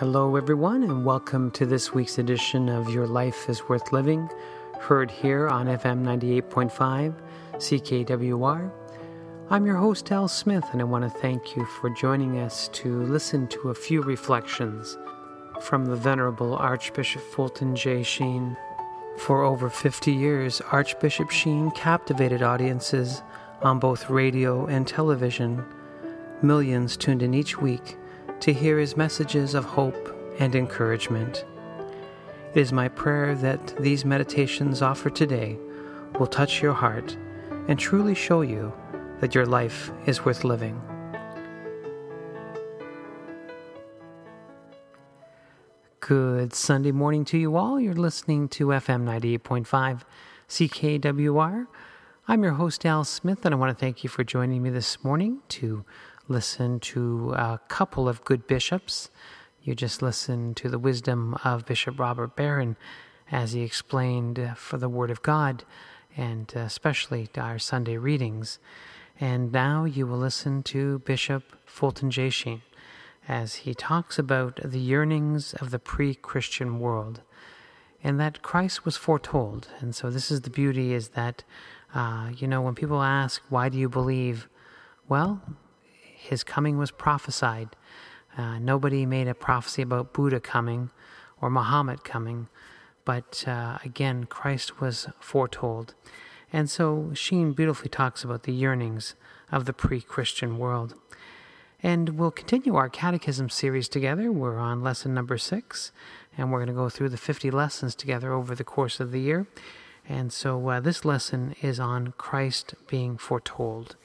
Hello, everyone, and welcome to this week's edition of Your Life is Worth Living, heard here on FM 98.5 CKWR. I'm your host, Al Smith, and I want to thank you for joining us to listen to a few reflections from the Venerable Archbishop Fulton J. Sheen. For over 50 years, Archbishop Sheen captivated audiences on both radio and television. Millions tuned in each week to hear his messages of hope and encouragement. It is my prayer that these meditations offered today will touch your heart and truly show you that your life is worth living. Good Sunday morning to you all. You're listening to FM 98.5 CKWR. I'm your host, Al Smith, and I want to thank you for joining me this morning to listen to a couple of good bishops. You just listen to the wisdom of Bishop Robert Barron as he explained for the Word of God and especially our Sunday readings. And now you will listen to Bishop Fulton J. Sheen as he talks about the yearnings of the pre Christian world and that Christ was foretold. And so, this is the beauty is that, uh, you know, when people ask, why do you believe? Well, his coming was prophesied. Uh, nobody made a prophecy about Buddha coming or Muhammad coming, but uh, again, Christ was foretold. And so Sheen beautifully talks about the yearnings of the pre Christian world. And we'll continue our catechism series together. We're on lesson number six, and we're going to go through the 50 lessons together over the course of the year. And so uh, this lesson is on Christ being foretold.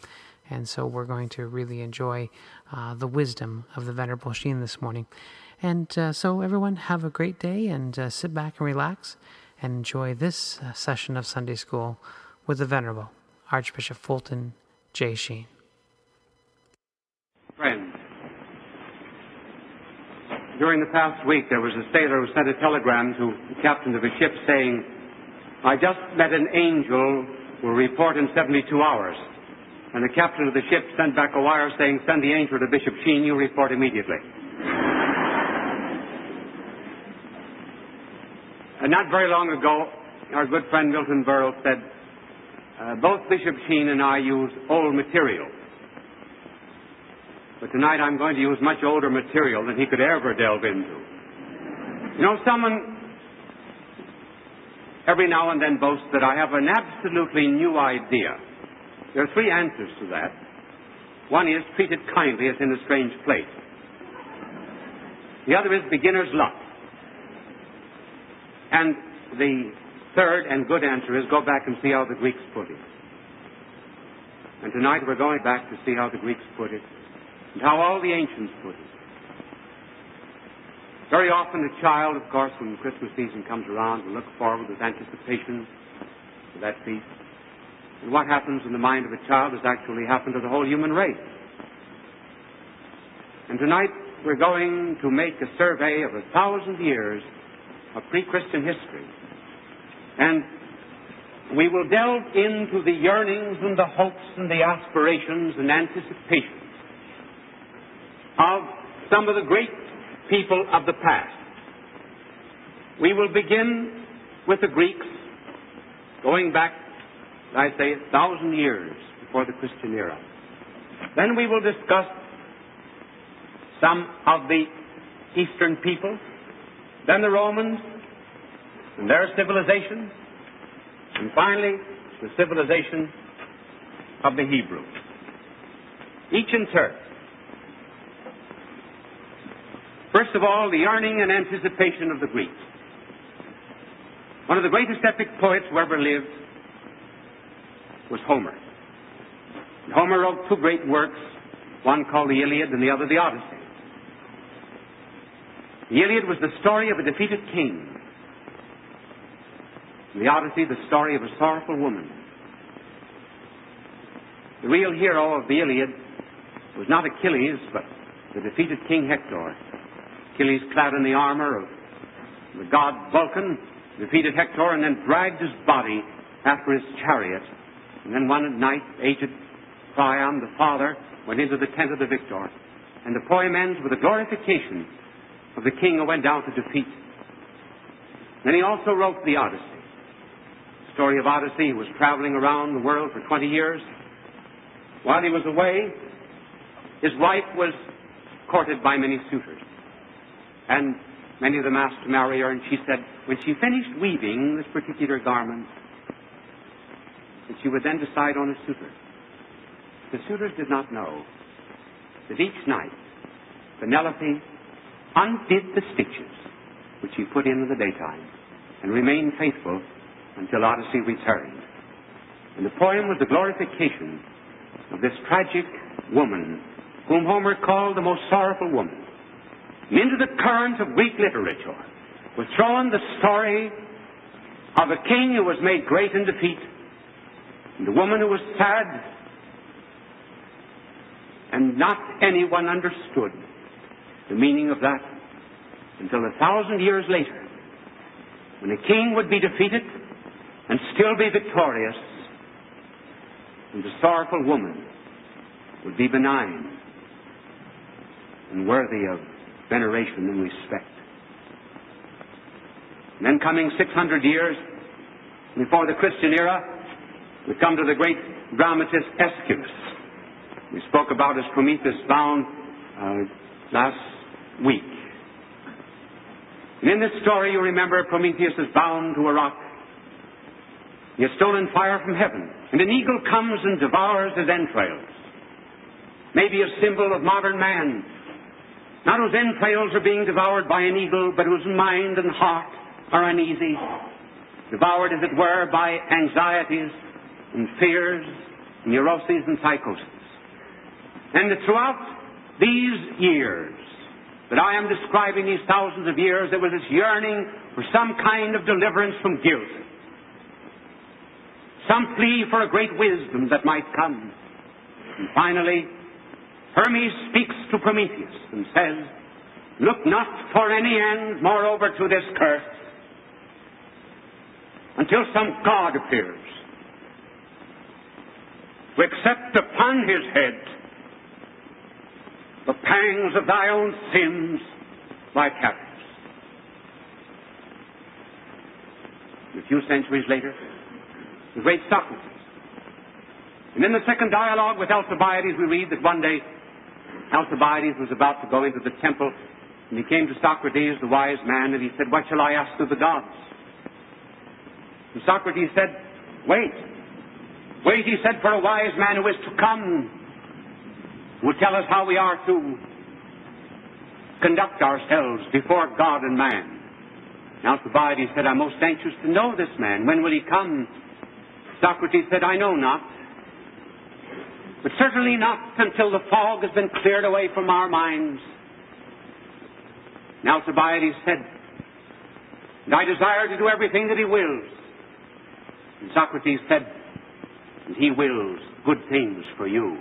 And so we're going to really enjoy uh, the wisdom of the Venerable Sheen this morning. And uh, so, everyone, have a great day and uh, sit back and relax and enjoy this uh, session of Sunday School with the Venerable Archbishop Fulton J. Sheen. Friends, during the past week there was a sailor who sent a telegram to the captain of a ship saying, I just met an angel, will report in 72 hours. And the captain of the ship sent back a wire saying, send the angel to Bishop Sheen, you report immediately. and not very long ago, our good friend Milton Berle said, uh, both Bishop Sheen and I use old material. But tonight I'm going to use much older material than he could ever delve into. You know, someone every now and then boasts that I have an absolutely new idea. There are three answers to that. One is treat it kindly as in a strange place. The other is beginner's luck. And the third and good answer is go back and see how the Greeks put it. And tonight we're going back to see how the Greeks put it and how all the ancients put it. Very often a child, of course, when Christmas season comes around, will look forward with anticipation to that feast. And what happens in the mind of a child has actually happened to the whole human race. And tonight we're going to make a survey of a thousand years of pre-Christian history. And we will delve into the yearnings and the hopes and the aspirations and anticipations of some of the great people of the past. We will begin with the Greeks, going back, I say, a thousand years before the Christian era. Then we will discuss some of the Eastern peoples, then the Romans and their civilization, and finally the civilization of the Hebrews. Each in turn. First of all, the yearning and anticipation of the Greeks. One of the greatest epic poets who ever lived was Homer. And Homer wrote two great works, one called the Iliad and the other the Odyssey. The Iliad was the story of a defeated king. And the Odyssey, the story of a sorrowful woman. The real hero of the Iliad was not Achilles, but the defeated King Hector. Achilles, clad in the armor of the god Vulcan, defeated Hector and then dragged his body after his chariot. And then one night, aged Priam, the father, went into the tent of the victor. And the poem ends with a glorification of the king who went down to defeat. Then he also wrote the Odyssey. The story of Odyssey, he was traveling around the world for 20 years. While he was away, his wife was courted by many suitors. And many of them asked to marry her, and she said, when she finished weaving this particular garment, that she would then decide on a suitor. The suitors did not know that each night Penelope undid the stitches which he put in in the daytime and remained faithful until Odyssey returned. And the poem was the glorification of this tragic woman whom Homer called the most sorrowful woman. And into the current of Greek literature was thrown the story of a king who was made great in defeat, and a woman who was sad, and not anyone understood the meaning of that until a thousand years later, when a king would be defeated and still be victorious, and the sorrowful woman would be benign and worthy of veneration and respect. And then coming 600 years before the Christian era, we come to the great dramatist Aeschylus. We spoke about his Prometheus bound uh, last week. And in this story, you remember Prometheus is bound to a rock. He has stolen fire from heaven, and an eagle comes and devours his entrails. Maybe a symbol of modern man, not whose entrails are being devoured by an eagle, but whose mind and heart are uneasy, devoured, as it were, by anxieties and fears, neuroses and psychoses. And throughout these years that I am describing, these thousands of years, there was this yearning for some kind of deliverance from guilt. Some plea for a great wisdom that might come. And finally, Hermes speaks to Prometheus and says, Look not for any end, moreover, to this curse, until some God appears, to accept upon his head the pangs of thy own sins vicarious. A few centuries later, the great Socrates. And in the second dialogue with Alcibiades, we read that one day Alcibiades was about to go into the temple, and he came to Socrates, the wise man, and he said, What shall I ask of the gods? And Socrates said, Wait. Wait, he said, for a wise man who is to come will tell us how we are to conduct ourselves before God and man. Now Alcibiades said, I'm most anxious to know this man. When will he come? Socrates said, I know not. But certainly not until the fog has been cleared away from our minds. Now Alcibiades said, and I desire to do everything that he wills. And Socrates said, and he wills good things for you.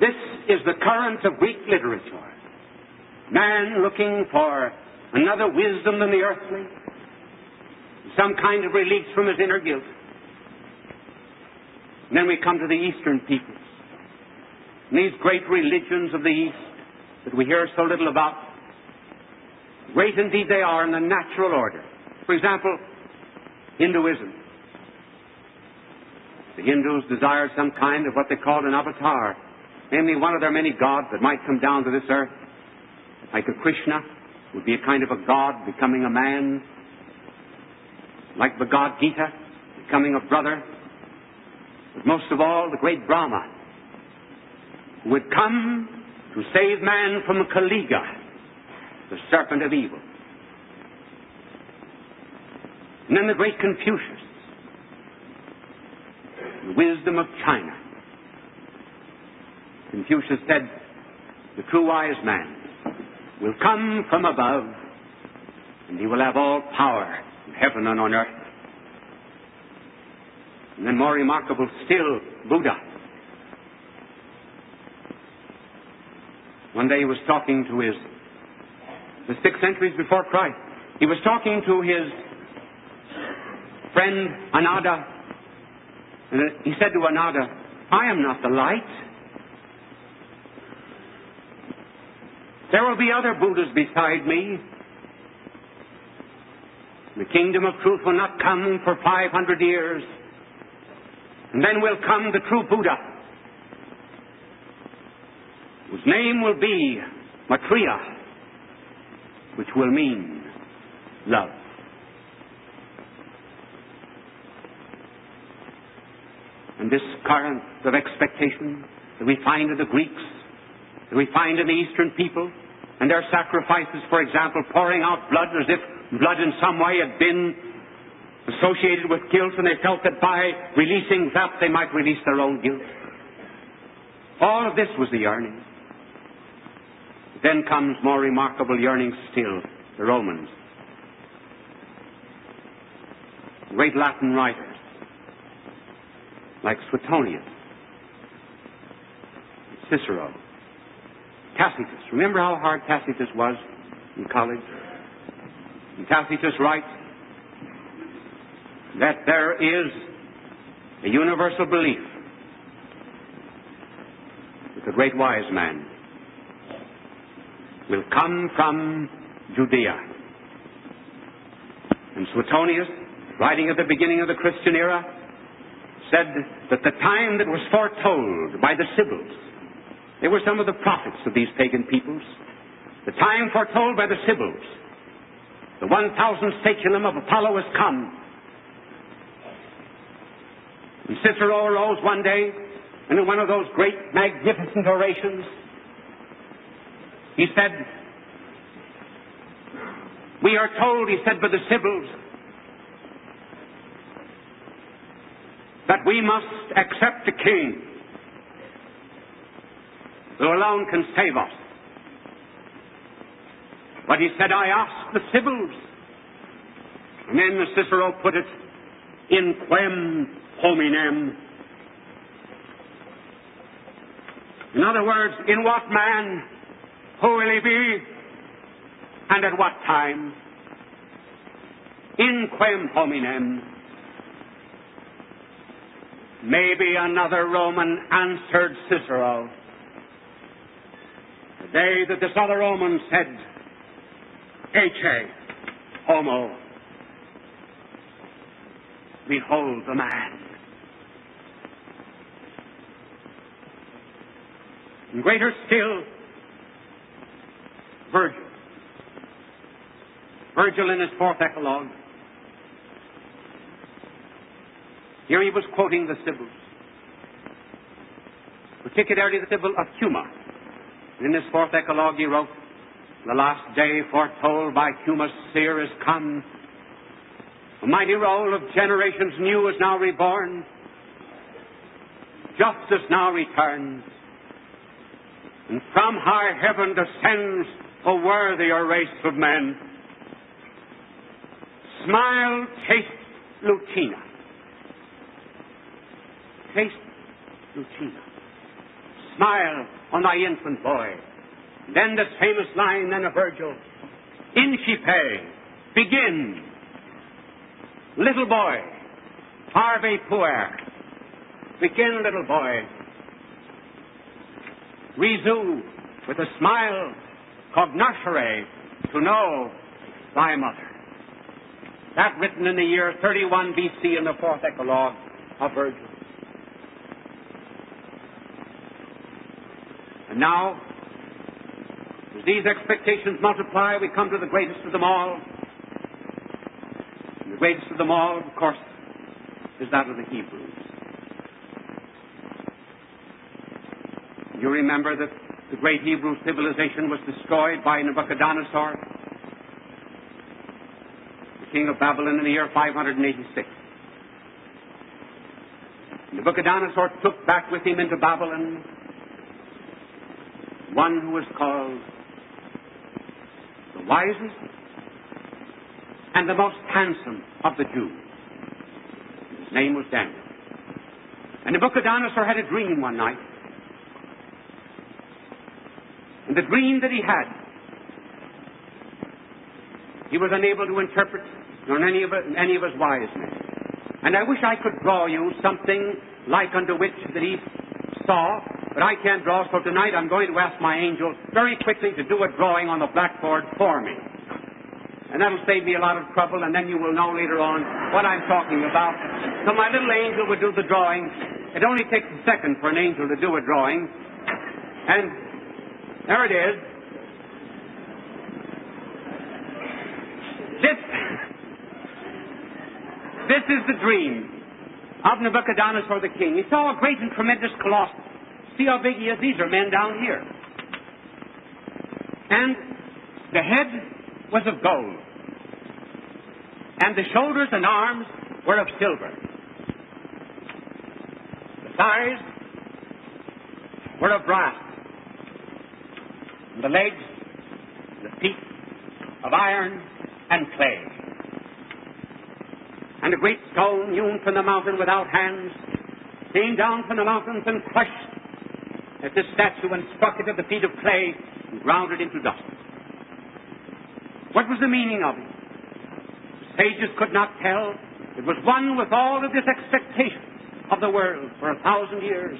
This is the current of Greek literature. Man looking for another wisdom than the earthly, some kind of release from his inner guilt. And then we come to the Eastern peoples. And these great religions of the East that we hear so little about, great indeed they are in the natural order. For example, Hinduism. The Hindus desired some kind of what they called an avatar, namely one of their many gods that might come down to this earth, like a Krishna, would be a kind of a god becoming a man, like the god Gita, becoming a brother, but most of all, the great Brahma, who would come to save man from Kaliga, the serpent of evil. And then the great Confucius, wisdom of China. Confucius said, the true wise man will come from above, and he will have all power in heaven and on earth. And then more remarkable still, Buddha. One day he was talking to his, the six centuries before Christ, he was talking to his friend Ananda, and he said to Ananda, I am not the light. There will be other Buddhas beside me. The kingdom of truth will not come for 500 years. And then will come the true Buddha, whose name will be Maitreya, which will mean love. And this current of expectation that we find in the Greeks, that we find in the Eastern people, and their sacrifices, for example, pouring out blood as if blood in some way had been associated with guilt, and they felt that by releasing that they might release their own guilt. All of this was the yearning. Then comes more remarkable yearning still, the Romans. Great Latin writers, like Suetonius, Cicero, Tacitus. Remember how hard Tacitus was in college? And Tacitus writes that there is a universal belief that the great wise man will come from Judea. And Suetonius, writing at the beginning of the Christian era, said that the time that was foretold by the Sibyls, they were some of the prophets of these pagan peoples, the time foretold by the Sibyls, the 1000 saeculum of Apollo has come. And Cicero arose one day, and in one of those great, magnificent orations, he said, We are told, he said, by the Sibyls, that we must accept a king who alone can save us. But he said, I ask the Sibyls. And then Cicero put it, in quem hominem. In other words, in what man who will he be? And at what time? In quem hominem. Maybe another Roman answered Cicero. The day that this other Roman said, Ecce homo. Behold the man. And greater still, Virgil. Virgil in his fourth Eclogue. Here he was quoting the Sibyls, particularly the Sibyl of Cumae. In his fourth Eclogue he wrote, The last day foretold by Cumae's seer is come. A mighty roll of generations new is now reborn. Justice now returns. And from high heaven descends a worthier race of men. Smile, taste, Lucina. Taste, Lucina. Smile on thy infant boy. Then this famous line, then of Virgil. Incipe, begin. Little boy, parve puer. Begin, little boy. Resume with a smile, cognoscere, to know thy mother. That written in the year 31 BC in the fourth Eclogue of Virgil. Now, as these expectations multiply, we come to the greatest of them all. And the greatest of them all, of course, is that of the Hebrews. You remember that the great Hebrew civilization was destroyed by Nebuchadnezzar, the king of Babylon, in the year 586. Nebuchadnezzar took back with him into Babylon one who was called the wisest and the most handsome of the Jews. His name was Daniel. And Nebuchadnezzar had a dream one night. And the dream that he had, he was unable to interpret nor any of, any of his wise men. And I wish I could draw you something like unto which that he saw But I can't draw, so tonight I'm going to ask my angel very quickly to do a drawing on the blackboard for me. And that'll save me a lot of trouble, and then you will know later on what I'm talking about. So my little angel would do the drawing. It only takes a second for an angel to do a drawing. And there it is. This, this is the dream of Nebuchadnezzar the king. He saw a great and tremendous colossus. See how big he is? These are men down here. And the head was of gold, and the shoulders and arms were of silver. The thighs were of brass, and the legs, the feet of iron and clay. And a great stone hewn from the mountain without hands came down from the mountains and crushed at this statue and struck it at the feet of clay and ground it into dust. What was the meaning of it? Sages could not tell. It was one with all of this expectation of the world for a thousand years.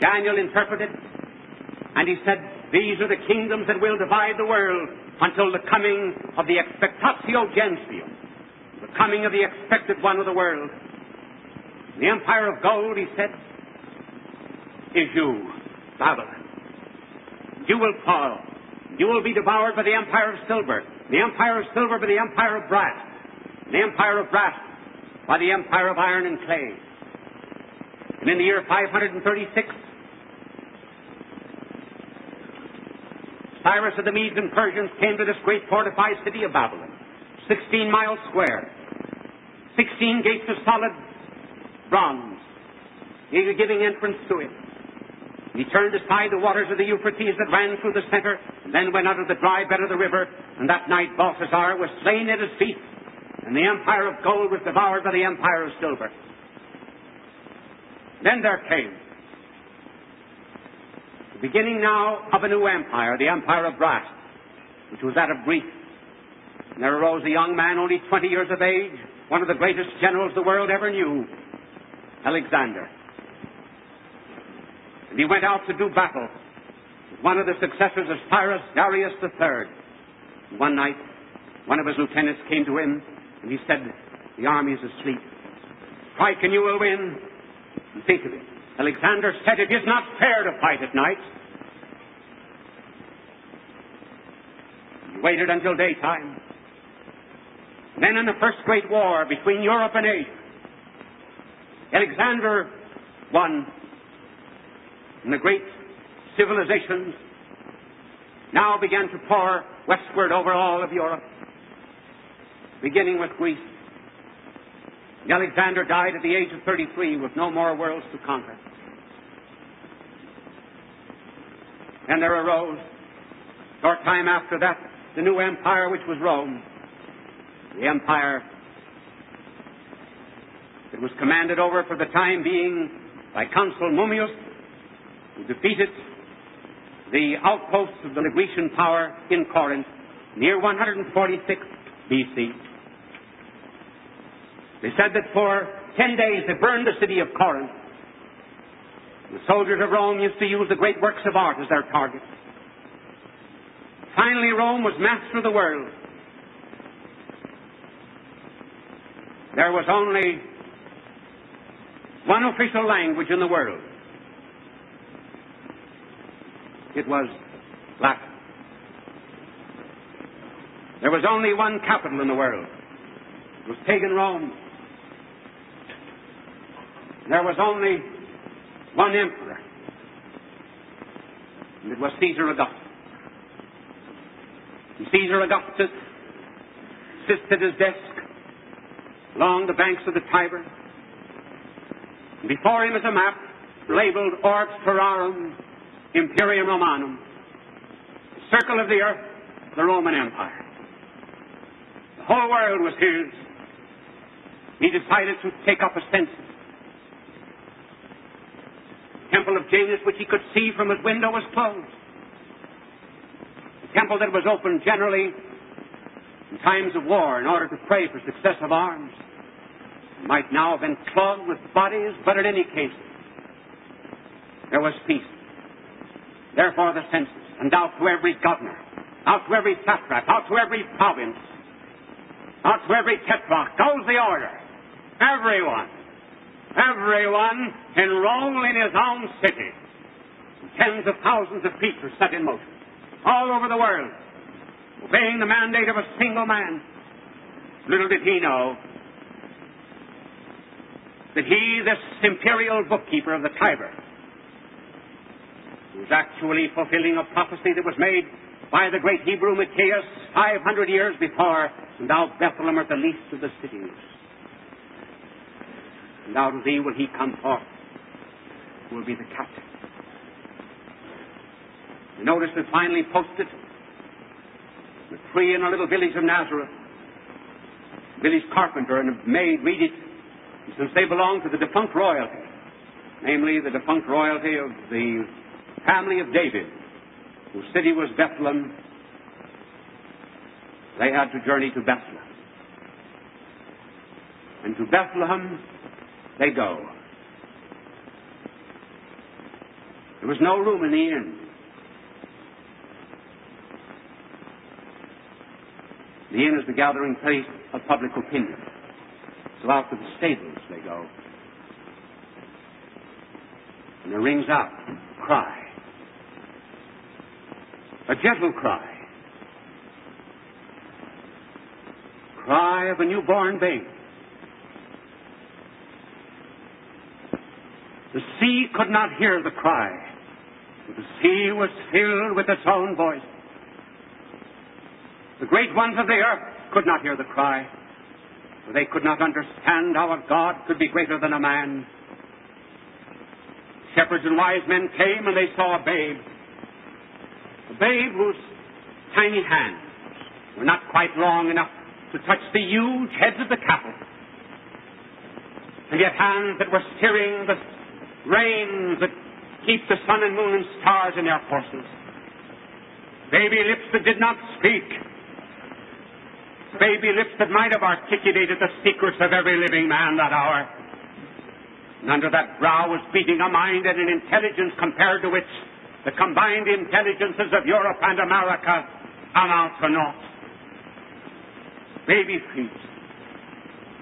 Daniel interpreted, and he said, These are the kingdoms that will divide the world until the coming of the expectatio gentium, the coming of the expected one of the world. The empire of gold, he said, is you, Babylon. You will fall. You will be devoured by the empire of silver, the empire of silver by the empire of brass, the empire of brass by the empire of iron and clay. And in the year 536, Cyrus of the Medes and Persians came to this great fortified city of Babylon, 16 miles square, 16 gates of solid bronze, giving entrance to it. He turned aside the waters of the Euphrates that ran through the center, and then went out of the dry bed of the river, and that night Belshazzar was slain at his feet, and the empire of gold was devoured by the empire of silver. Then there came the beginning now of a new empire, the empire of brass, which was that of Greece. And there arose a young man, only 20 years of age, one of the greatest generals the world ever knew, Alexander. And he went out to do battle with one of the successors of Cyrus, Darius III. one night, one of his lieutenants came to him and he said, The army is asleep. Strike and you will win. And think of it. Alexander said, It is not fair to fight at night. He waited until daytime. Then, in the first great war between Europe and Asia, Alexander won and the great civilizations now began to pour westward over all of Europe, beginning with Greece. Alexander died at the age of 33 with no more worlds to conquer. And there arose, short time after that, the new empire which was Rome. The empire that was commanded over for the time being by Consul Mummius who defeated the outposts of the Grecian power in Corinth near 146 BC. They said that for 10 days they burned the city of Corinth. The soldiers of Rome used to use the great works of art as their targets. Finally, Rome was master of the world. There was only one official language in the world it was Latin. There was only one capital in the world. It was pagan Rome. There was only one emperor. And it was Caesar Augustus. And Caesar Augustus sits at his desk along the banks of the Tiber. And before him is a map labeled Orbis Terrarum Imperium Romanum, circle of the earth, the Roman Empire. The whole world was his. He decided to take up a census. The temple of Janus, which he could see from his window, was closed. The temple that was open generally in times of war in order to pray for success of arms might now have been clogged with bodies, but in any case, there was peace. Therefore the census, and out to every governor, out to every satrap, out to every province, out to every tetrarch goes the order. Everyone, everyone enroll in his own city. Tens of thousands of preachers set in motion all over the world, obeying the mandate of a single man. Little did he know that he, this imperial bookkeeper of the Tiber, was actually fulfilling a prophecy that was made by the great Hebrew Micah 500 years before, and thou Bethlehem art the least of the cities. And out of thee will he come forth, who will be the captain. The notice that finally posted the tree in a little village of Nazareth. Village carpenter and a maid read it, since they belong to the defunct royalty, namely the defunct royalty of the family of David, whose city was Bethlehem, they had to journey to Bethlehem. And to Bethlehem they go. There was no room in the inn. The inn is the gathering place of public opinion. So out to the stables they go. And there rings out a cry. A gentle cry. Cry of a newborn babe. The sea could not hear the cry. For the sea was filled with its own voice. The great ones of the earth could not hear the cry, for they could not understand how a God could be greater than a man. Shepherds and wise men came and they saw a babe. A babe whose tiny hands were not quite long enough to touch the huge heads of the cattle, and yet hands that were steering the reins that keep the sun and moon and stars in their courses. Baby lips that did not speak. Baby lips that might have articulated the secrets of every living man that hour. And under that brow was beating a mind and an intelligence compared to which the combined intelligences of Europe and America amount to naught. Baby feet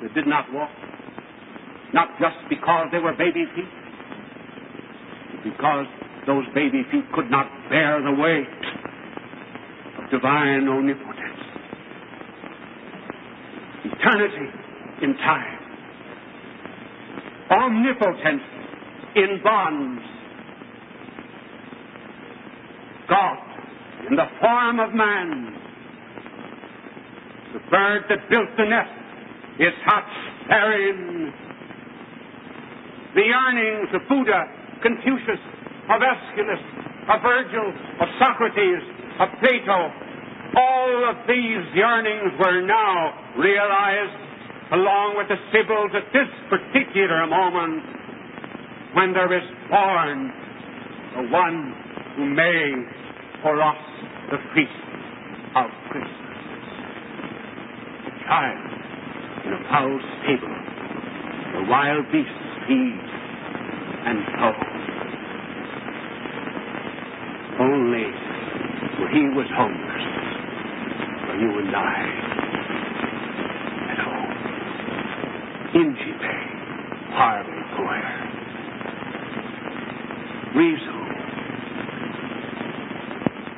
that did not walk, not just because they were baby feet, but because those baby feet could not bear the weight of divine omnipotence. Eternity in time, omnipotence in bonds, God in the form of man. The bird that built the nest is hatched therein. The yearnings of Buddha, Confucius, of Aeschylus, of Virgil, of Socrates, of Plato, all of these yearnings were now realized along with the Sibyls at this particular moment when there is born the one who made for us the feast of Christmas. A child in a cow's stable, the wild beasts feed and sow. Only for he was homeless for you and I at home. Incipe, parve puer. Risu.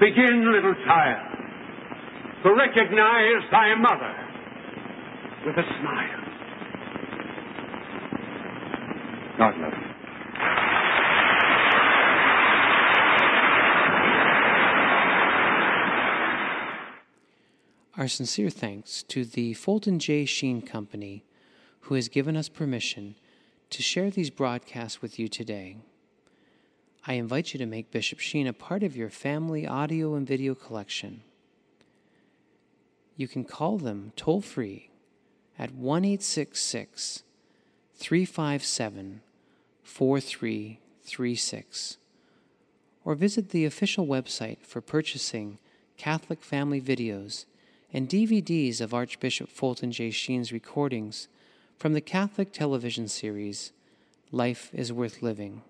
Begin, little child, to recognize thy mother with a smile. God love. Our sincere thanks to the Fulton J. Sheen Company, who has given us permission to share these broadcasts with you today. I invite you to make Bishop Sheen a part of your family audio and video collection. You can call them toll free at 1 357 4336 or visit the official website for purchasing Catholic family videos and DVDs of Archbishop Fulton J. Sheen's recordings from the Catholic television series Life is Worth Living.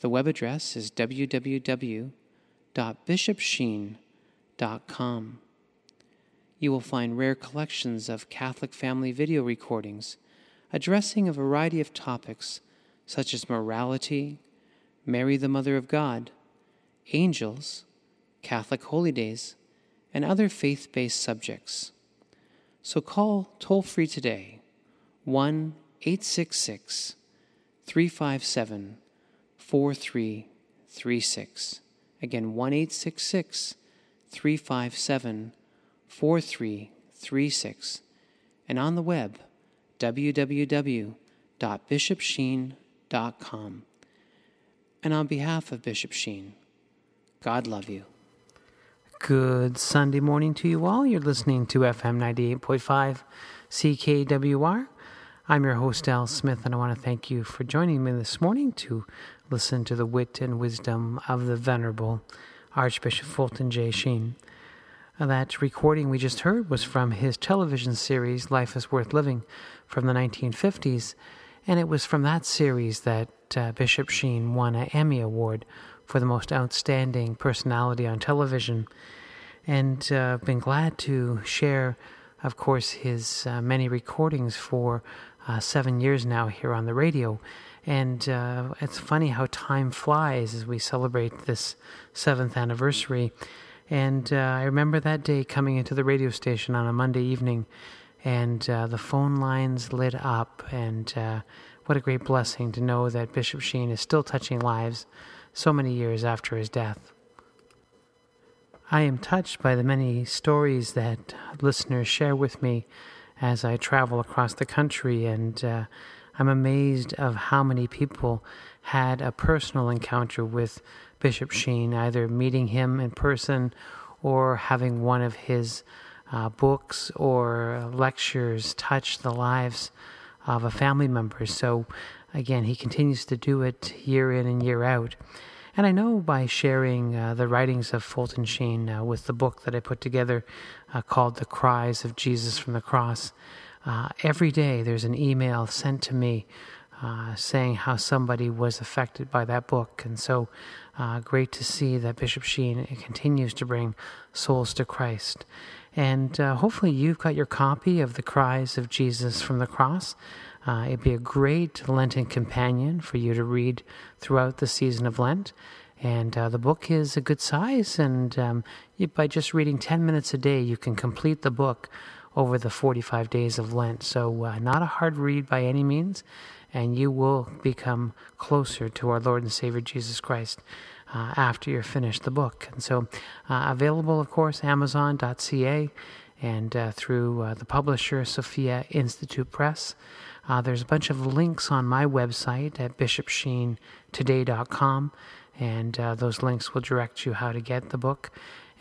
The web address is www.bishopsheen.com. You will find rare collections of Catholic family video recordings addressing a variety of topics such as morality, Mary the Mother of God, angels, Catholic holy days, and other faith based subjects. So call toll free today 1 866 357 4336. Again, 1 866 357 4336. And on the web, www.bishopsheen.com. And on behalf of Bishop Sheen, God love you. Good Sunday morning to you all. You're listening to FM 98.5 CKWR. I'm your host, Al Smith, and I want to thank you for joining me this morning to listen to the wit and wisdom of the Venerable Archbishop Fulton J. Sheen. That recording we just heard was from his television series, Life is Worth Living, from the 1950s, and it was from that series that uh, Bishop Sheen won an Emmy Award for the most outstanding personality on television. And uh, I've been glad to share, of course, his uh, many recordings for uh, seven years now here on the radio. And uh, it's funny how time flies as we celebrate this seventh anniversary. And uh, I remember that day coming into the radio station on a Monday evening, and uh, the phone lines lit up. And uh, what a great blessing to know that Bishop Sheen is still touching lives so many years after his death. I am touched by the many stories that listeners share with me as I travel across the country, and uh, I'm amazed of how many people had a personal encounter with Bishop Sheen, either meeting him in person or having one of his uh, books or lectures touch the lives of a family member. So, again, he continues to do it year in and year out. And I know by sharing uh, the writings of Fulton Sheen uh, with the book that I put together uh, called The Cries of Jesus from the Cross, uh, every day there's an email sent to me uh, saying how somebody was affected by that book. And so uh, great to see that Bishop Sheen continues to bring souls to Christ. And hopefully you've got your copy of The Cries of Jesus from the Cross. Uh, it'd be a great Lenten companion for you to read throughout the season of Lent. And uh, the book is a good size, and um, you, by just reading 10 minutes a day, you can complete the book over the 45 days of Lent. So, uh, not a hard read by any means, and you will become closer to our Lord and Savior Jesus Christ. Uh, after you're finished the book. And so, uh, available, of course, Amazon.ca and uh, through uh, the publisher, Sophia Institute Press. Uh, there's a bunch of links on my website at bishopsheentoday.com, and uh, those links will direct you how to get the book.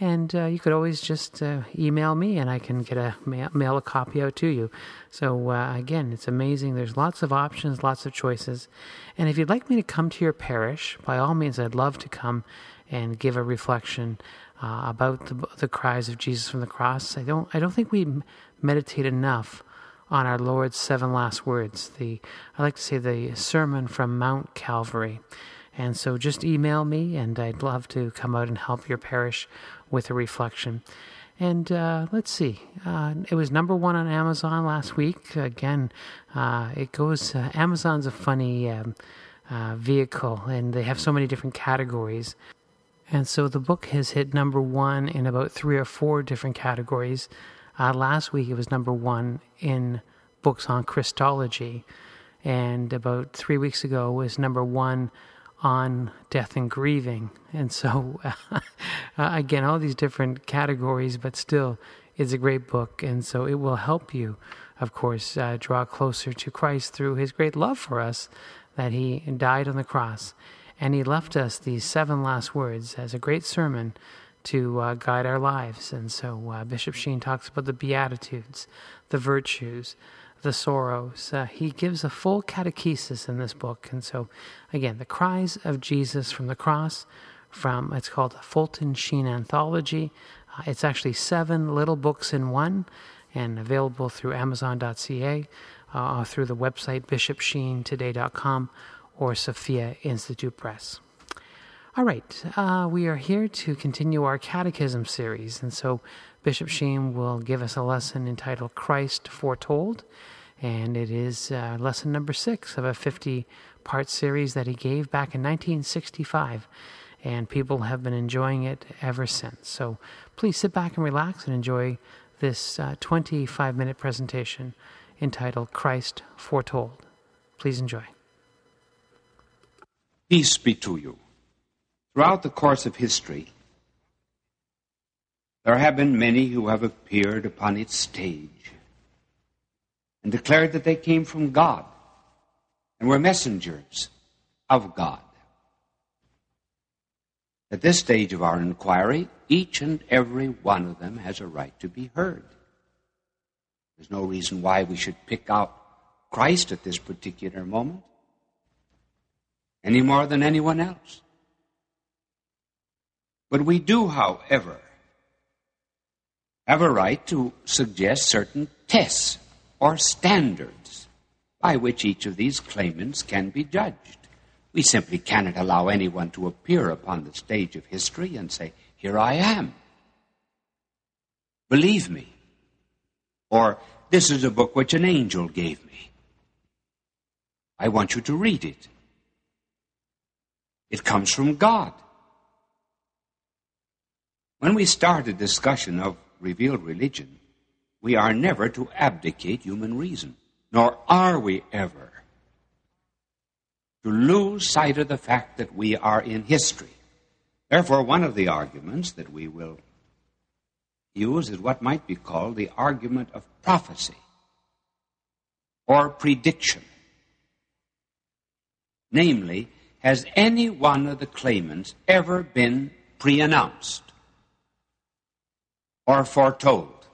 And uh, you could always just uh, email me, and I can get a mail, mail a copy out to you. So uh, again, it's amazing. There's lots of options, lots of choices. And if you'd like me to come to your parish, by all means, I'd love to come and give a reflection uh, about the, the cries of Jesus from the cross. I don't I don't think we meditate enough on our Lord's seven last words. The I like to say the sermon from Mount Calvary. And so just email me, and I'd love to come out and help your parish with a reflection. And uh, let's see, uh, it was number one on Amazon last week. Again, uh, it goes, uh, Amazon's a funny um, uh, vehicle, and they have so many different categories. And so the book has hit number one in about three or four different categories. Uh, last week it was number one in books on Christology, and about three weeks ago was number one on death and grieving. And so, uh, again, all these different categories, but still, it's a great book. And so, it will help you, of course, uh, draw closer to Christ through his great love for us that he died on the cross. And he left us these seven last words as a great sermon to uh, guide our lives. And so uh, Bishop Sheen talks about the Beatitudes, the virtues, the sorrows. Uh, he gives a full catechesis in this book. And so, again, the cries of Jesus from the cross, from it's called the Fulton Sheen Anthology. Uh, it's actually seven little books in one and available through Amazon.ca, uh, through the website bishopsheentoday.com, or Sophia Institute Press. All right, uh, we are here to continue our catechism series, and so Bishop Sheen will give us a lesson entitled Christ Foretold, and it is uh, lesson number six of a 50 part series that he gave back in 1965, and people have been enjoying it ever since. So please sit back and relax and enjoy this uh, 25 minute presentation entitled Christ Foretold. Please enjoy. Peace be to you. Throughout the course of history, there have been many who have appeared upon its stage and declared that they came from God and were messengers of God. At this stage of our inquiry, each and every one of them has a right to be heard. There's no reason why we should pick out Christ at this particular moment any more than anyone else. But we do, however, have a right to suggest certain tests or standards by which each of these claimants can be judged. We simply cannot allow anyone to appear upon the stage of history and say, Here I am. Believe me. Or, This is a book which an angel gave me. I want you to read it. It comes from God. When we start a discussion of revealed religion, we are never to abdicate human reason, nor are we ever to lose sight of the fact that we are in history. Therefore, one of the arguments that we will use is what might be called the argument of prophecy or prediction. Namely, has any one of the claimants ever been pre announced? Or foretold.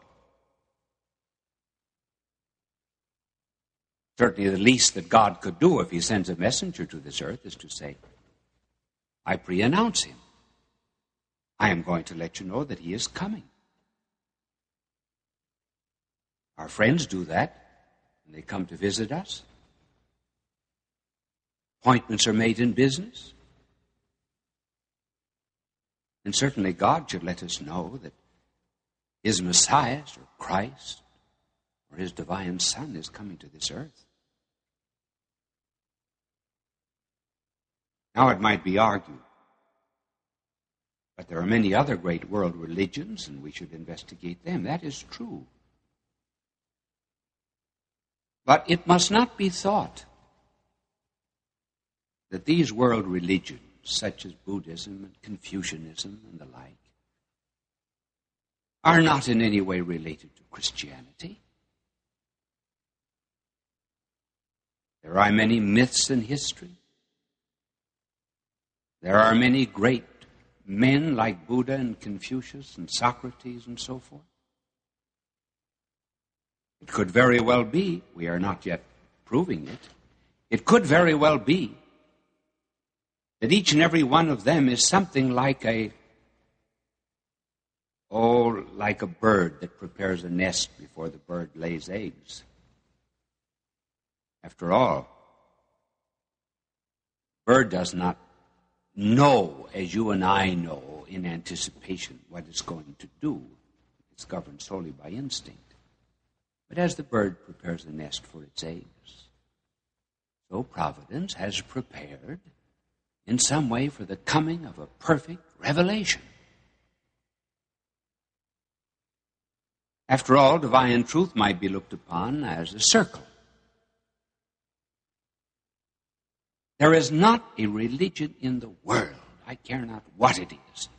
Certainly, the least that God could do if He sends a messenger to this earth is to say, I pre announce Him. I am going to let you know that He is coming. Our friends do that when they come to visit us. Appointments are made in business. And certainly God should let us know that his Messiah, or Christ, or his divine Son is coming to this earth. Now it might be argued, but there are many other great world religions, and we should investigate them. That is true. But it must not be thought that these world religions, such as Buddhism and Confucianism and the like, are not in any way related to Christianity. There are many myths in history. There are many great men like Buddha and Confucius and Socrates and so forth. It could very well be, we are not yet proving it, it could very well be that each and every one of them is something like a Oh, like a bird that prepares a nest before the bird lays eggs. After all, the bird does not know, as you and I know, in anticipation what it's going to do. It's governed solely by instinct. But as the bird prepares a nest for its eggs, so Providence has prepared in some way for the coming of a perfect revelation. After all, divine truth might be looked upon as a circle. There is not a religion in the world, I care not what it is,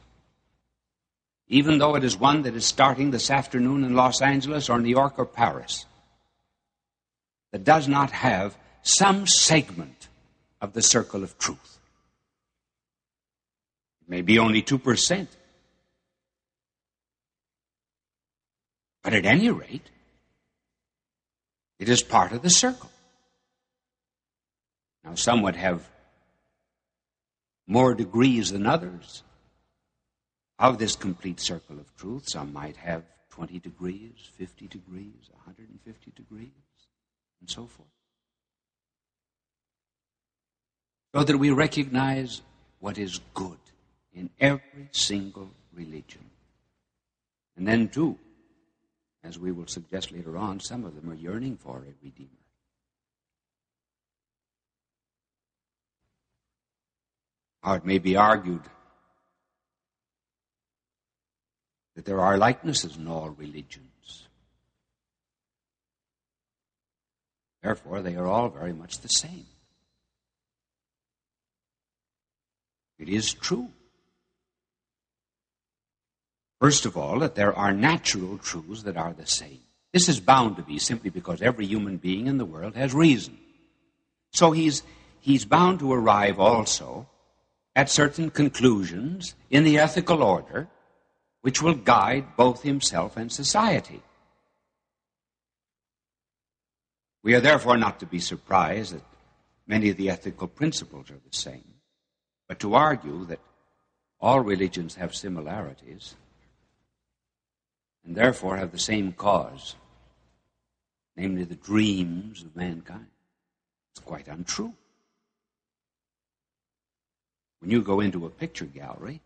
even though it is one that is starting this afternoon in Los Angeles or New York or Paris, that does not have some segment of the circle of truth. It may be only 2%. But at any rate, it is part of the circle. Now, some would have more degrees than others of this complete circle of truth. Some might have 20 degrees, 50 degrees, 150 degrees, and so forth. So that we recognize what is good in every single religion. And then, too, as we will suggest later on, some of them are yearning for a Redeemer. Or it may be argued that there are likenesses in all religions. Therefore, they are all very much the same. It is true. First of all, that there are natural truths that are the same. This is bound to be simply because every human being in the world has reason. So he's, he's bound to arrive also at certain conclusions in the ethical order which will guide both himself and society. We are therefore not to be surprised that many of the ethical principles are the same. But to argue that all religions have similarities and therefore have the same cause, namely the dreams of mankind, It's quite untrue. When you go into a picture gallery,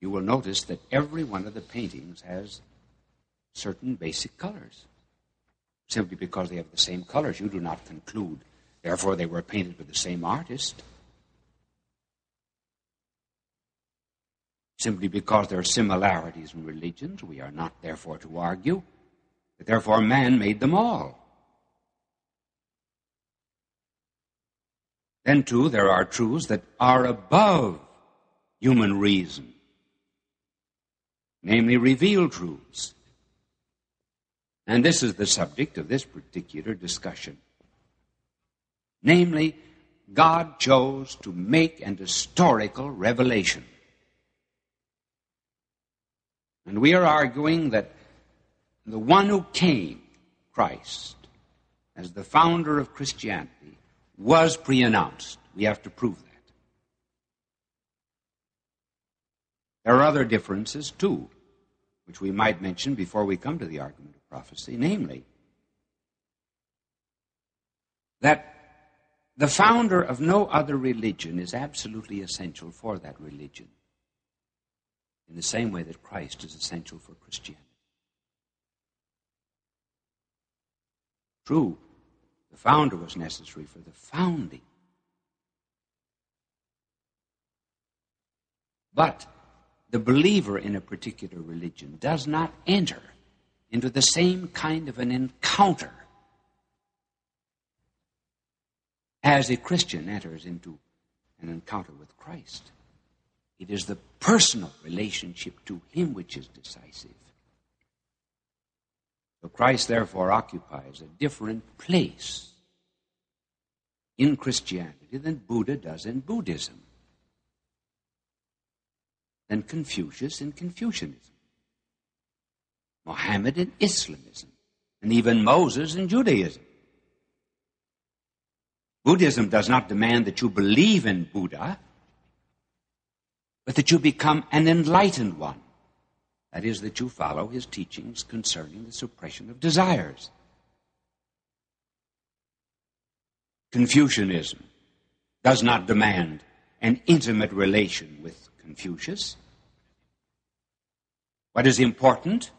you will notice that every one of the paintings has certain basic colors. Simply because they have the same colors, you do not conclude, therefore, they were painted by the same artist. Simply because there are similarities in religions, we are not therefore to argue that therefore man made them all. Then, too, there are truths that are above human reason, namely revealed truths. And this is the subject of this particular discussion. Namely, God chose to make an historical revelation. And we are arguing that the one who came, Christ, as the founder of Christianity, was pre announced. We have to prove that. There are other differences, too, which we might mention before we come to the argument of prophecy, namely, that the founder of no other religion is absolutely essential for that religion in the same way that Christ is essential for Christianity. True, the founder was necessary for the founding. But the believer in a particular religion does not enter into the same kind of an encounter as a Christian enters into an encounter with Christ. It is the personal relationship to Him which is decisive. So Christ, therefore, occupies a different place in Christianity than Buddha does in Buddhism, than Confucius in Confucianism, Mohammed in Islamism, and even Moses in Judaism. Buddhism does not demand that you believe in Buddha but that you become an enlightened one. That is, that you follow his teachings concerning the suppression of desires. Confucianism does not demand an intimate relation with Confucius. What is important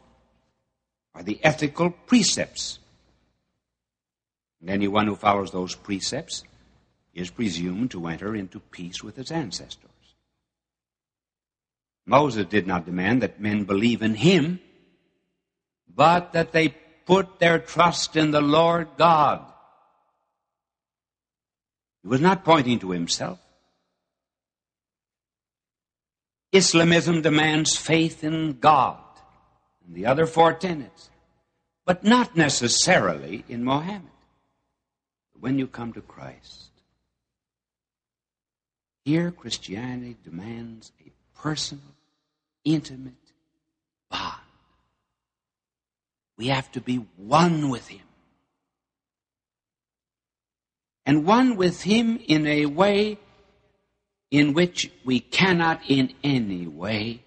are the ethical precepts. And anyone who follows those precepts is presumed to enter into peace with his ancestors. Moses did not demand that men believe in him, but that they put their trust in the Lord God. He was not pointing to himself. Islamism demands faith in God and the other four tenets, but not necessarily in Mohammed. When you come to Christ, here Christianity demands a personal intimate bond. We have to be one with Him. And one with Him in a way in which we cannot in any way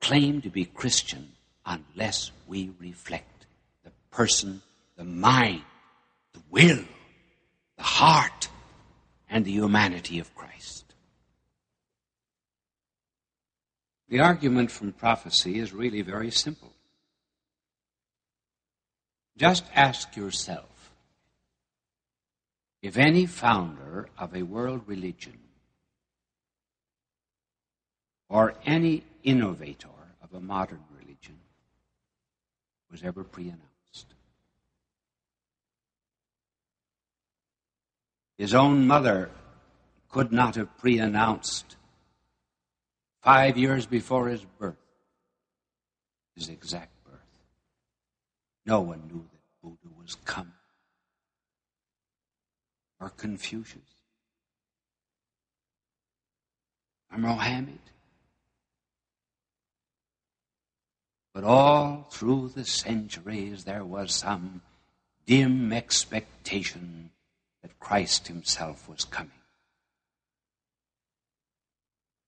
claim to be Christian unless we reflect the person, the mind, the will, the heart, and the humanity of Christ. The argument from prophecy is really very simple. Just ask yourself if any founder of a world religion or any innovator of a modern religion was ever pre announced. His own mother could not have pre announced five years before his birth his exact birth. No one knew that Buddha was coming or Confucius or Mohammed. But all through the centuries, there was some dim expectation that Christ Himself was coming.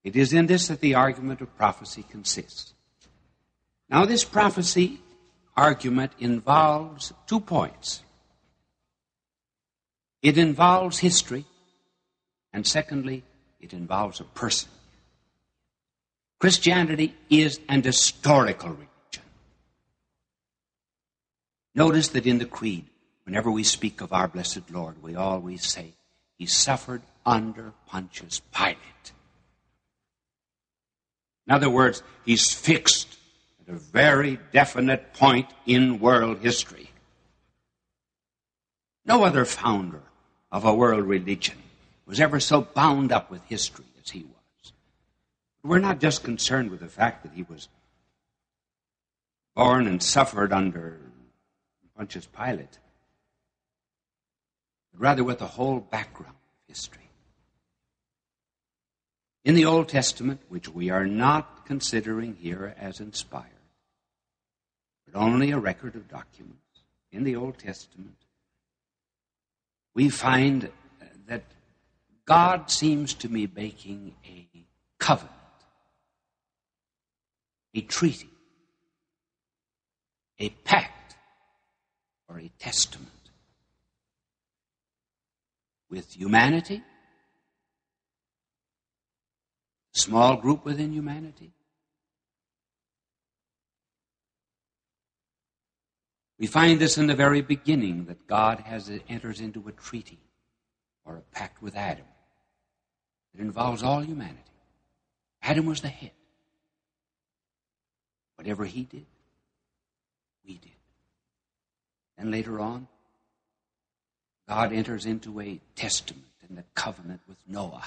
It is in this that the argument of prophecy consists. Now, this prophecy argument involves two points it involves history, and secondly, it involves a person. Christianity is an historical religion. Notice that in the Creed, whenever we speak of our blessed Lord, we always say, He suffered under Pontius Pilate. In other words, He's fixed at a very definite point in world history. No other founder of a world religion was ever so bound up with history as he was. We're not just concerned with the fact that he was born and suffered under Pontius Pilate, but rather with the whole background of history. In the Old Testament, which we are not considering here as inspired, but only a record of documents, in the Old Testament, we find that God seems to be making a covenant, a treaty, a pact or a testament with humanity, small group within humanity. We find this in the very beginning that God has enters into a treaty or a pact with Adam. It involves all humanity. Adam was the head. Whatever he did, we did. And later on, God enters into a testament and a covenant with Noah.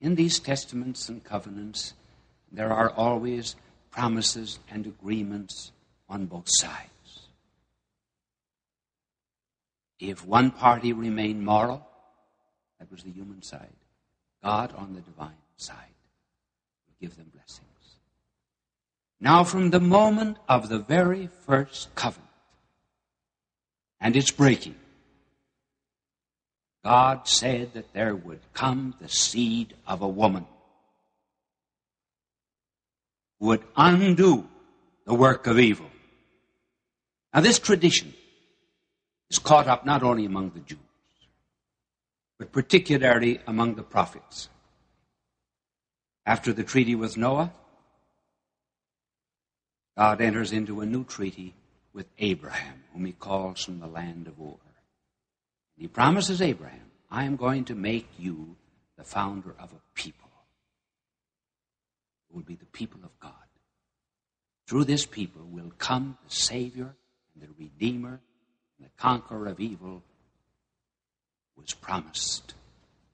In these testaments and covenants, there are always promises and agreements on both sides. If one party remained moral, that was the human side. God on the divine side would give them blessings. Now, from the moment of the very first covenant, and its breaking. God said that there would come the seed of a woman who would undo the work of evil. Now, this tradition is caught up not only among the Jews, but particularly among the prophets. After the treaty with Noah, God enters into a new treaty with Abraham, whom he calls from the land of Ur. He promises Abraham, I am going to make you the founder of a people who will be the people of God. Through this people will come the Savior and the Redeemer and the conqueror of evil was promised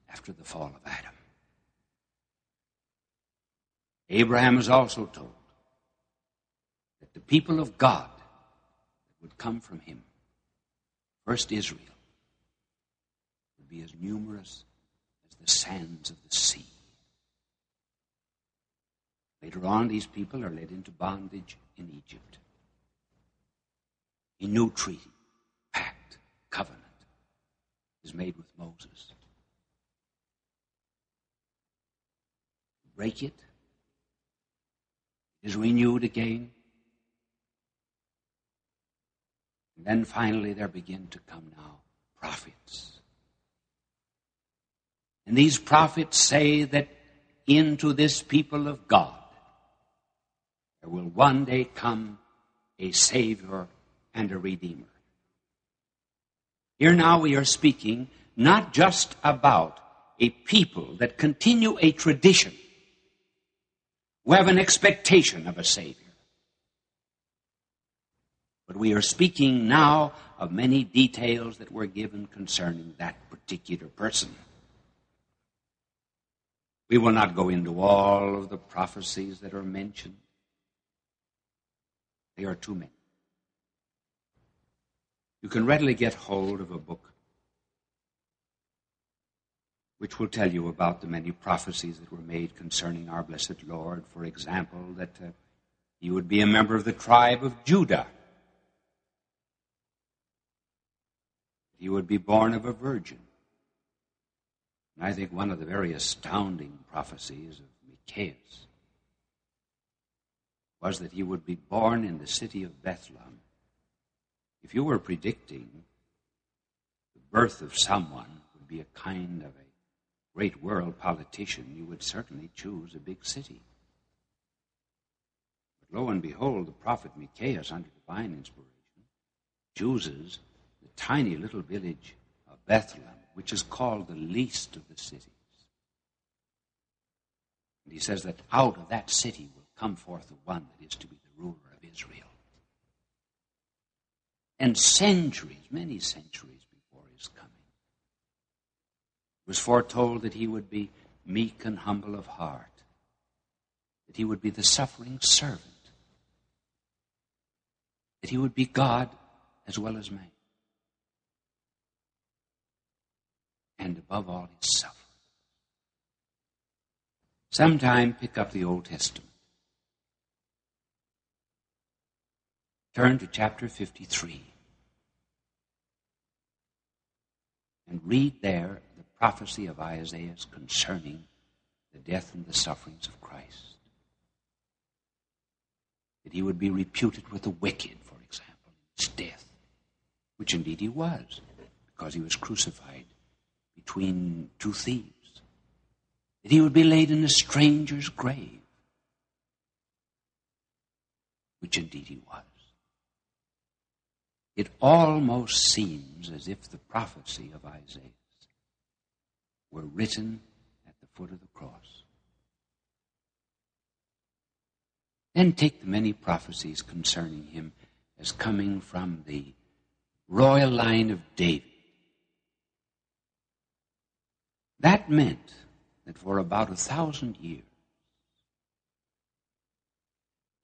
after the fall of Adam. Abraham is also told that the people of God would come from him. First, Israel be as numerous as the sands of the sea. Later on, these people are led into bondage in Egypt. A new treaty, pact, covenant is made with Moses. Break it, is renewed again And then finally, there begin to come now prophets. And these prophets say that into this people of God there will one day come a Savior and a Redeemer. Here now we are speaking not just about a people that continue a tradition, who have an expectation of a Savior. But we are speaking now of many details that were given concerning that particular person. We will not go into all of the prophecies that are mentioned. They are too many. You can readily get hold of a book which will tell you about the many prophecies that were made concerning our blessed Lord. For example, that uh, he would be a member of the tribe of Judah. He would be born of a virgin. And I think one of the very astounding prophecies of Micaiah was that he would be born in the city of Bethlehem. If you were predicting the birth of someone who would be a kind of a great world politician, you would certainly choose a big city. But lo and behold, the prophet Micaiah, under divine inspiration, chooses the tiny little village of Bethlehem, which is called the least of the cities. And he says that out of that city will come forth the one that is to be the ruler of Israel. And centuries, many centuries before his coming, was foretold that he would be meek and humble of heart, that he would be the suffering servant, that he would be God as well as man. And above all, his suffered. Sometime pick up the Old Testament. Turn to chapter 53 and read there the prophecy of Isaiah concerning the death and the sufferings of Christ. That he would be reputed with the wicked, for example, in his death, which indeed he was, because he was crucified between two thieves. That he would be laid in a stranger's grave, which indeed he was. It almost seems as if the prophecy of Isaiah were written at the foot of the cross. Then take the many prophecies concerning him as coming from the royal line of David. That meant that for about a thousand years,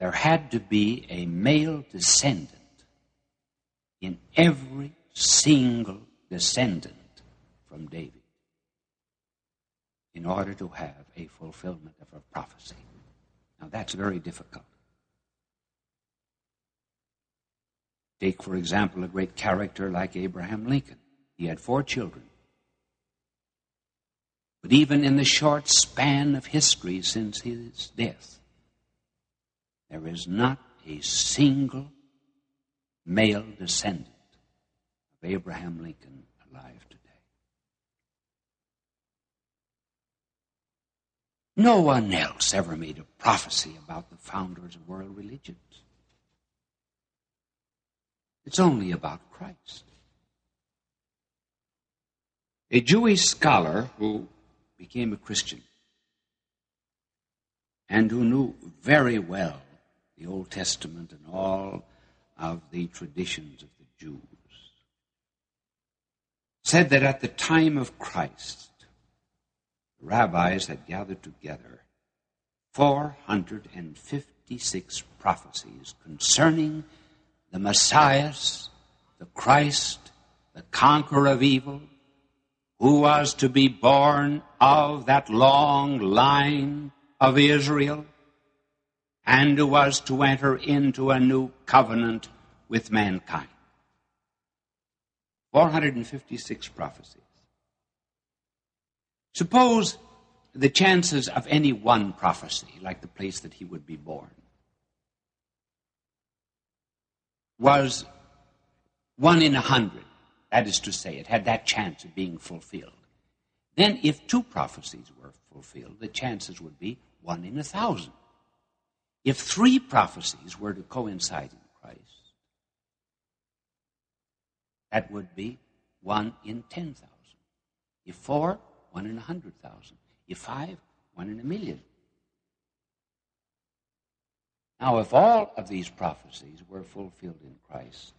there had to be a male descendant in every single descendant from David in order to have a fulfillment of a prophecy. Now, that's very difficult. Take, for example, a great character like Abraham Lincoln. He had four children. But even in the short span of history since his death, there is not a single male descendant of Abraham Lincoln alive today. No one else ever made a prophecy about the founders of world religions. It's only about Christ. A Jewish scholar who became a Christian and who knew very well the Old Testament and all of the traditions of the Jews, said that at the time of Christ, the rabbis had gathered together 456 prophecies concerning the Messiah, the Christ, the conqueror of evil, who was to be born of that long line of Israel and who was to enter into a new covenant with mankind. 456 prophecies. Suppose the chances of any one prophecy, like the place that he would be born, was one in a hundred. That is to say, it had that chance of being fulfilled. Then, if two prophecies were fulfilled, the chances would be one in a thousand. if three prophecies were to coincide in Christ, that would be one in 10,000. If four, one in a 100,000. If five, one in a million. Now, if all of these prophecies were fulfilled in Christ,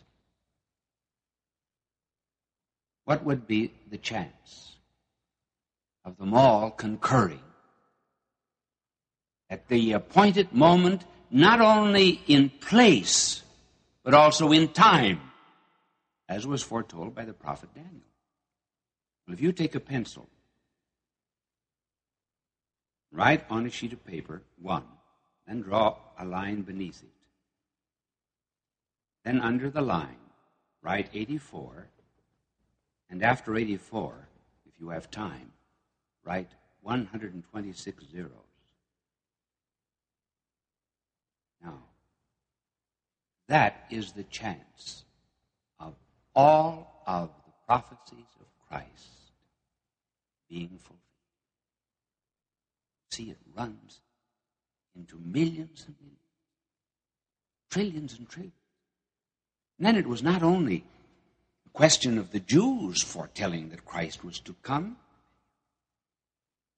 what would be the chance of them all concurring at the appointed moment, not only in place, but also in time, as was foretold by the prophet Daniel? Well, if you take a pencil, write on a sheet of paper one, then draw a line beneath it. Then under the line, write 84, and after 84, if you have time, write 126 zeros. Now, that is the chance of all of the prophecies of Christ being fulfilled. See, it runs into millions and millions, trillions and trillions. And then it was not only question of the Jews foretelling that Christ was to come,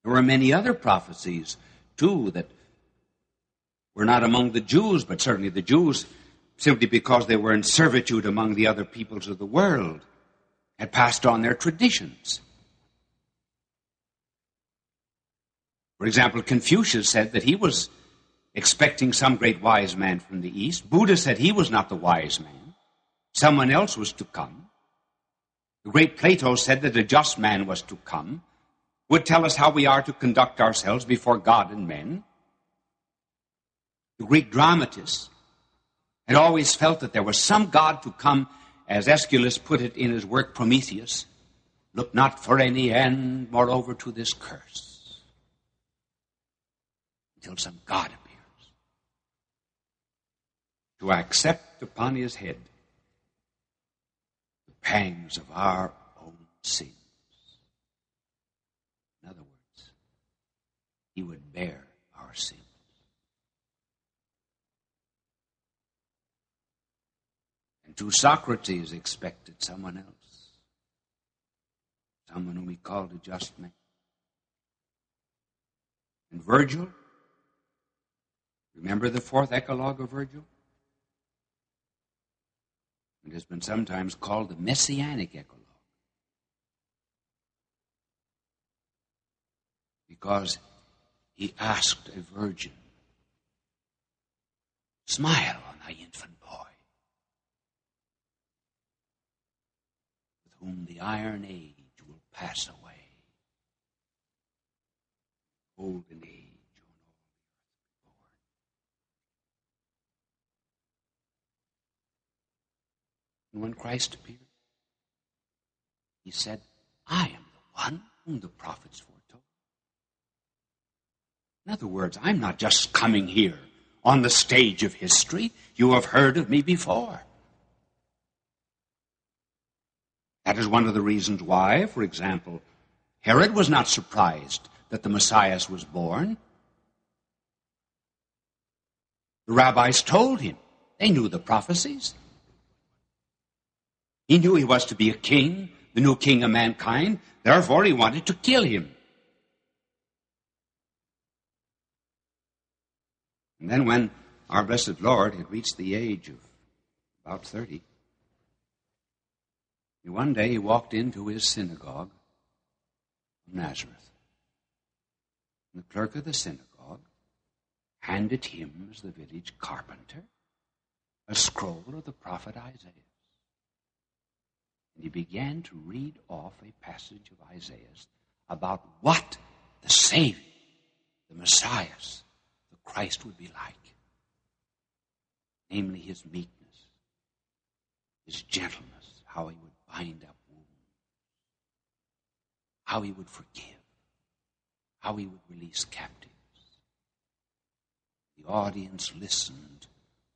there were many other prophecies, too, that were not among the Jews, but certainly the Jews, simply because they were in servitude among the other peoples of the world, had passed on their traditions. For example, Confucius said that he was expecting some great wise man from the East. Buddha said he was not the wise man, someone else was to come. The great Plato said that a just man was to come, would tell us how we are to conduct ourselves before God and men. The Greek dramatists had always felt that there was some God to come, as Aeschylus put it in his work Prometheus look not for any end, moreover, to this curse until some God appears to accept upon his head pangs of our own sins. In other words, he would bear our sins. And to Socrates expected someone else, someone whom he called a just man. And Virgil Remember the fourth Eclogue of Virgil? It has been sometimes called the Messianic Eclogue. Because he asked a virgin, Smile on thy infant boy, with whom the iron age will pass away. Golden age And when Christ appeared, he said, I am the one whom the prophets foretold. In other words, I'm not just coming here on the stage of history. You have heard of me before. That is one of the reasons why, for example, Herod was not surprised that the Messiah was born. The rabbis told him. They knew the prophecies. He knew he was to be a king, the new king of mankind. Therefore, he wanted to kill him. And then, when our blessed Lord had reached the age of about 30, one day he walked into his synagogue of Nazareth. And the clerk of the synagogue handed him, as the village carpenter, a scroll of the prophet Isaiah. And he began to read off a passage of Isaiah's about what the Savior, the Messiah, the Christ would be like. Namely, his meekness, his gentleness, how he would bind up wounds, how he would forgive, how he would release captives. The audience listened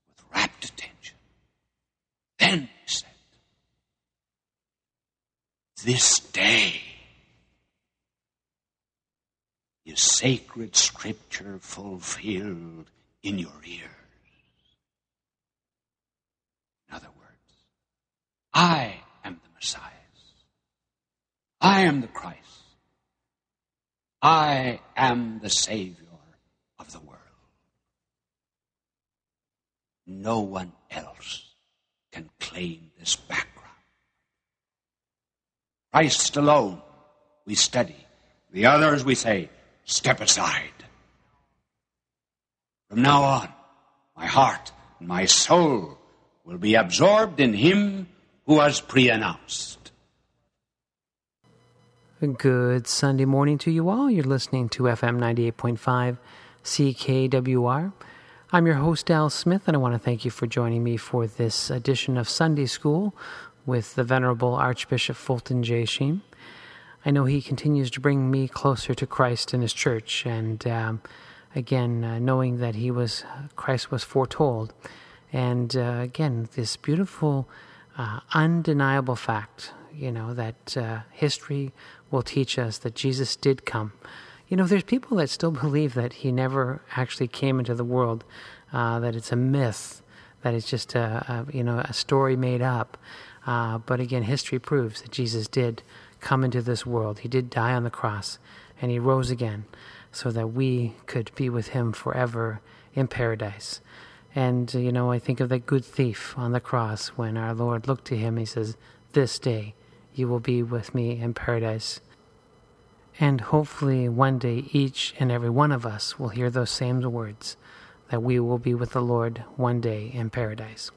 with rapt attention. Then he said, this day is sacred scripture fulfilled in your ears. In other words, I am the Messiah. I am the Christ. I am the Savior of the world. No one else can claim this background. Christ alone we study. The others we say, step aside. From now on, my heart and my soul will be absorbed in Him who was pre-announced. Good Sunday morning to you all. You're listening to FM 98.5 CKWR. I'm your host, Al Smith, and I want to thank you for joining me for this edition of Sunday School with the Venerable Archbishop Fulton J. Sheen. I know he continues to bring me closer to Christ and his church, and um, again, uh, knowing that he was Christ was foretold, and uh, again, this beautiful, uh, undeniable fact, you know, that uh, history will teach us that Jesus did come. You know, there's people that still believe that he never actually came into the world, uh, that it's a myth, that it's just a, a you know a story made up. Uh, but again, history proves that Jesus did come into this world. He did die on the cross, and he rose again, so that we could be with him forever in paradise. And you know, I think of that good thief on the cross when our Lord looked to him. He says, "This day you will be with me in paradise." And hopefully, one day, each and every one of us will hear those same words that we will be with the Lord one day in paradise.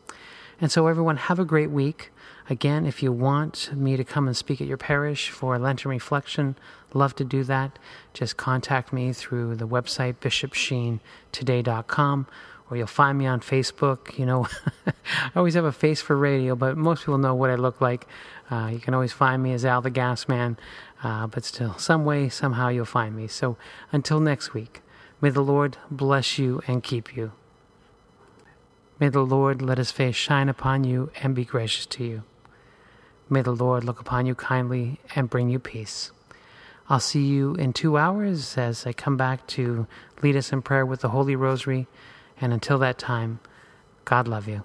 And so, everyone, have a great week. Again, if you want me to come and speak at your parish for a Lenten reflection, love to do that. Just contact me through the website bishopsheentoday.com or you'll find me on Facebook. You know, I always have a face for radio, but most people know what I look like. Uh, you can always find me as Al the Gas Man. Uh, but still, some way, somehow you'll find me. So until next week, may the Lord bless you and keep you. May the Lord let his face shine upon you and be gracious to you. May the Lord look upon you kindly and bring you peace. I'll see you in two hours as I come back to lead us in prayer with the Holy Rosary. And until that time, God love you.